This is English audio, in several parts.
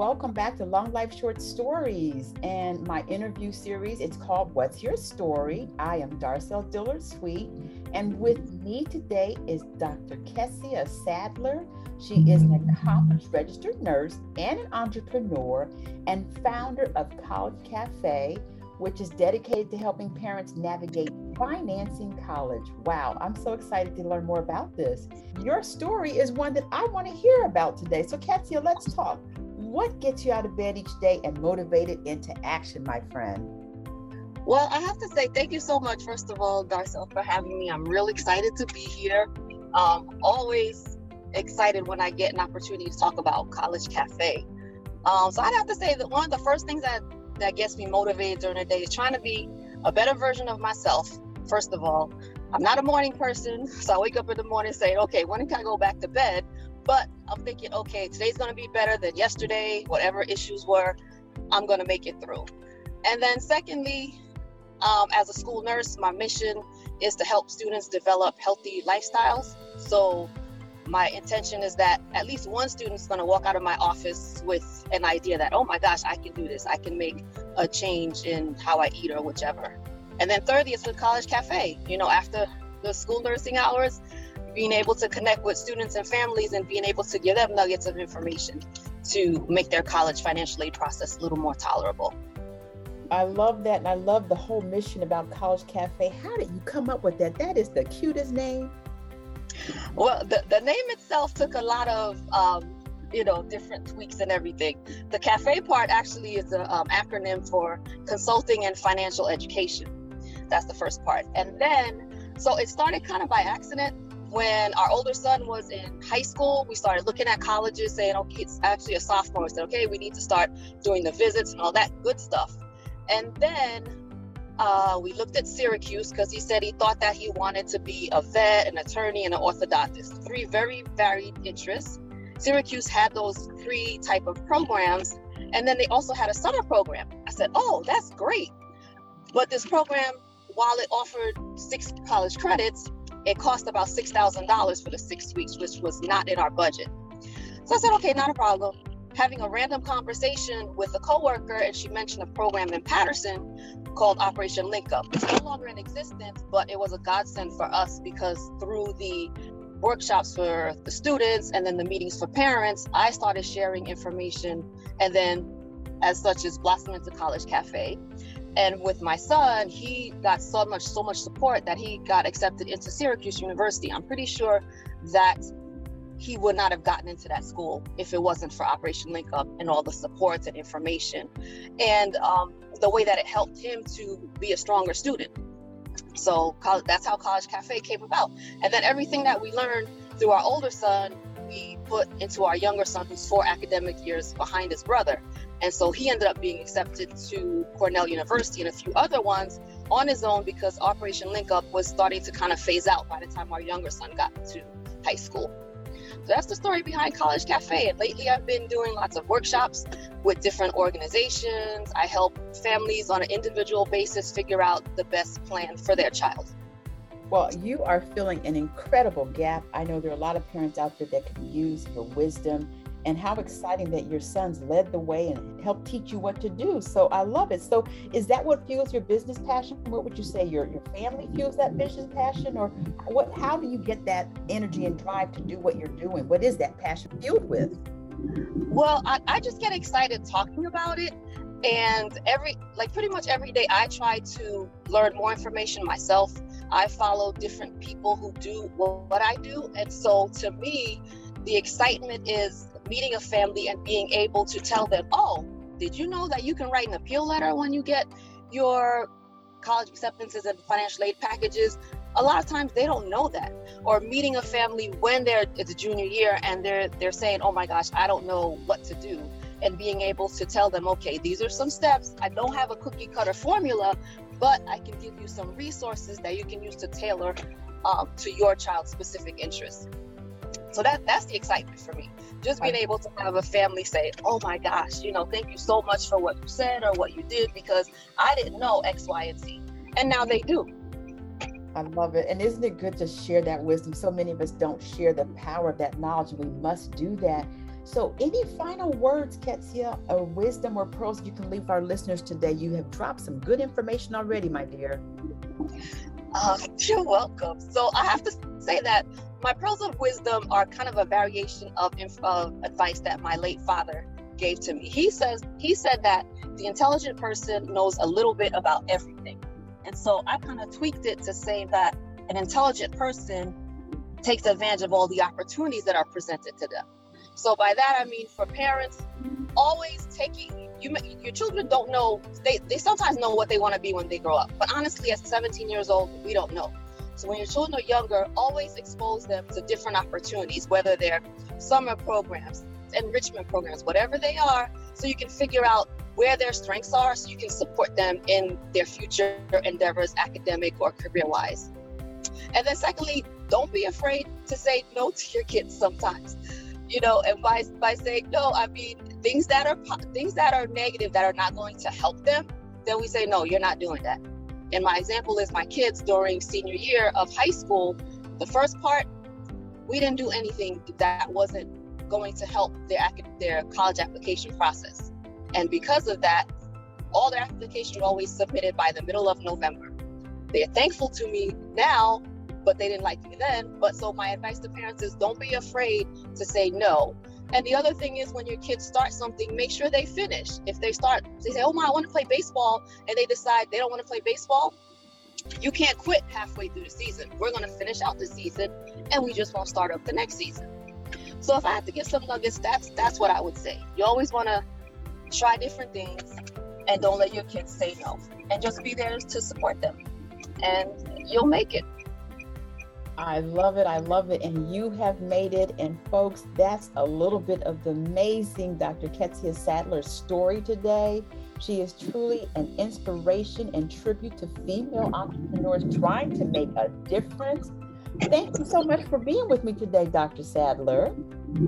welcome back to Long Life Short Stories and my interview series. It's called What's Your Story? I am Darcel Dillard Sweet, and with me today is Dr. Kessia Sadler. She is an accomplished registered nurse and an entrepreneur and founder of College Cafe, which is dedicated to helping parents navigate financing college. Wow, I'm so excited to learn more about this. Your story is one that I want to hear about today. So, Kessia, let's talk. What gets you out of bed each day and motivated into action, my friend? Well, I have to say thank you so much, first of all, Darcel, for having me. I'm really excited to be here. Um, always excited when I get an opportunity to talk about College Cafe. Um, so I'd have to say that one of the first things that that gets me motivated during the day is trying to be a better version of myself. First of all, I'm not a morning person, so I wake up in the morning saying, okay, when can I go back to bed? But I'm thinking, okay, today's to be better than yesterday. Whatever issues were, I'm to make it through. And then, secondly, um, as a school nurse, my mission is to help students develop healthy lifestyles. So my intention is that at least one student's going to walk out of my office with an idea that, oh my gosh, I can do this. I can make a change in how I eat or whichever. And then thirdly, it's the college cafe. You know, after the school nursing hours, being able to connect with students and families and being able to give them nuggets of information to make their college financial aid process a little more tolerable. I love that. And I love the whole mission about College Cafe. How did you come up with that? That is the cutest name. Well, the, the name itself took a lot of, um, you know, different tweaks and everything. The cafe part actually is an um, acronym for consulting and financial education. That's the first part. And then, so it started kind of by accident. When our older son was in high school, we started looking at colleges saying, okay, it's actually a sophomore. We said, okay, we need to start doing the visits and all that good stuff. And then uh, we looked at Syracuse because he said he thought that he wanted to be a vet, an attorney, and an orthodontist. Three very varied interests. Syracuse had those three type of programs, and then they also had a summer program. I said, "Oh, that's great," but this program, while it offered six college credits, it cost about six thousand dollars for the six weeks, which was not in our budget. So I said, "Okay, not a problem." having a random conversation with a coworker, and she mentioned a program in Patterson called Operation Link Up. It's no longer in existence, but it was a godsend for us because through the workshops for the students and then the meetings for parents, I started sharing information, and then as such as blossomed into College Cafe. And with my son, he got so much, so much support that he got accepted into Syracuse University. I'm pretty sure that he would not have gotten into that school if it wasn't for Operation Link Up and all the supports and information, and um, the way that it helped him to be a stronger student. So that's how College Cafe came about. And then everything that we learned through our older son, we put into our younger son, who's four academic years behind his brother. And so he ended up being accepted to Cornell University and a few other ones on his own because Operation Link Up was starting to kind of phase out by the time our younger son got to high school. So that's the story behind College Cafe. And lately, I've been doing lots of workshops with different organizations. I help families on an individual basis figure out the best plan for their child. Well, you are filling an incredible gap. I know there are a lot of parents out there that could use your wisdom and how exciting that your sons led the way and helped teach you what to do. So I love it. So is that what fuels your business passion? What would you say your your family fuels that business passion or what how do you get that energy and drive to do what you're doing? What is that passion fueled with? Well, I, I just get excited talking about it. And every like pretty much every day I try to learn more information myself. I follow different people who do what I do. And so to me, the excitement is meeting a family and being able to tell them, oh, did you know that you can write an appeal letter when you get your college acceptances and financial aid packages? A lot of times they don't know that. Or meeting a family when they're it's a junior year and they're they're saying, oh my gosh, I don't know what to do. And being able to tell them, okay, these are some steps. I don't have a cookie cutter formula, but I can give you some resources that you can use to tailor um, to your child's specific interests. So that that's the excitement for me. Just being able to have a family say, "Oh my gosh, you know, thank you so much for what you said or what you did because I didn't know X, Y, and Z." And now they do. I love it. And isn't it good to share that wisdom? So many of us don't share the power of that knowledge. We must do that. So, any final words, Ketsia, or wisdom or pearls you can leave our listeners today? You have dropped some good information already, my dear. Uh, you're welcome. So, I have to say that my pearls of wisdom are kind of a variation of, of advice that my late father gave to me. He says he said that the intelligent person knows a little bit about everything. And so I kind of tweaked it to say that an intelligent person takes advantage of all the opportunities that are presented to them. So by that I mean for parents, always taking you your children don't know they, they sometimes know what they want to be when they grow up. But honestly, at 17 years old, we don't know. So when your children are younger, always expose them to different opportunities, whether they're summer programs, enrichment programs, whatever they are, so you can figure out where their strengths are so you can support them in their future endeavors, academic or career wise. And then, secondly, don't be afraid to say no to your kids sometimes. You know, and by, by saying no, I mean things that are things that are negative that are not going to help them. Then we say no, you're not doing that. And my example is my kids during senior year of high school. The first part, we didn't do anything that wasn't going to help their their college application process. And because of that, all their applications were always submitted by the middle of November. They're thankful to me now, but they didn't like me then. But so my advice to parents is don't be afraid to say no. And the other thing is when your kids start something, make sure they finish. If they start, they say, Oh my, I want to play baseball, and they decide they don't want to play baseball, you can't quit halfway through the season. We're going to finish out the season and we just won't start up the next season. So if I had to give some nuggets, that's that's what I would say. You always want to try different things and don't let your kids say no. And just be there to support them. And you'll make it. I love it. I love it. And you have made it. And folks, that's a little bit of the amazing Dr. Ketsia Sadler's story today. She is truly an inspiration and tribute to female entrepreneurs trying to make a difference Thank you so much for being with me today, Dr. Sadler.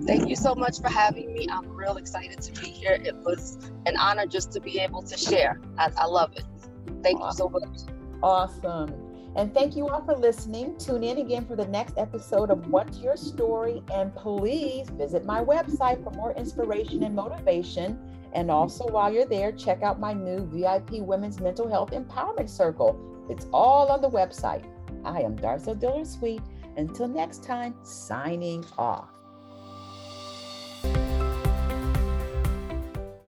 Thank you so much for having me. I'm real excited to be here. It was an honor just to be able to share. I, I love it. Thank awesome. you so much. Awesome. And thank you all for listening. Tune in again for the next episode of What's Your Story? And please visit my website for more inspiration and motivation. And also, while you're there, check out my new VIP Women's Mental Health Empowerment Circle. It's all on the website. I am Darcel Dillard Sweet. Until next time, signing off.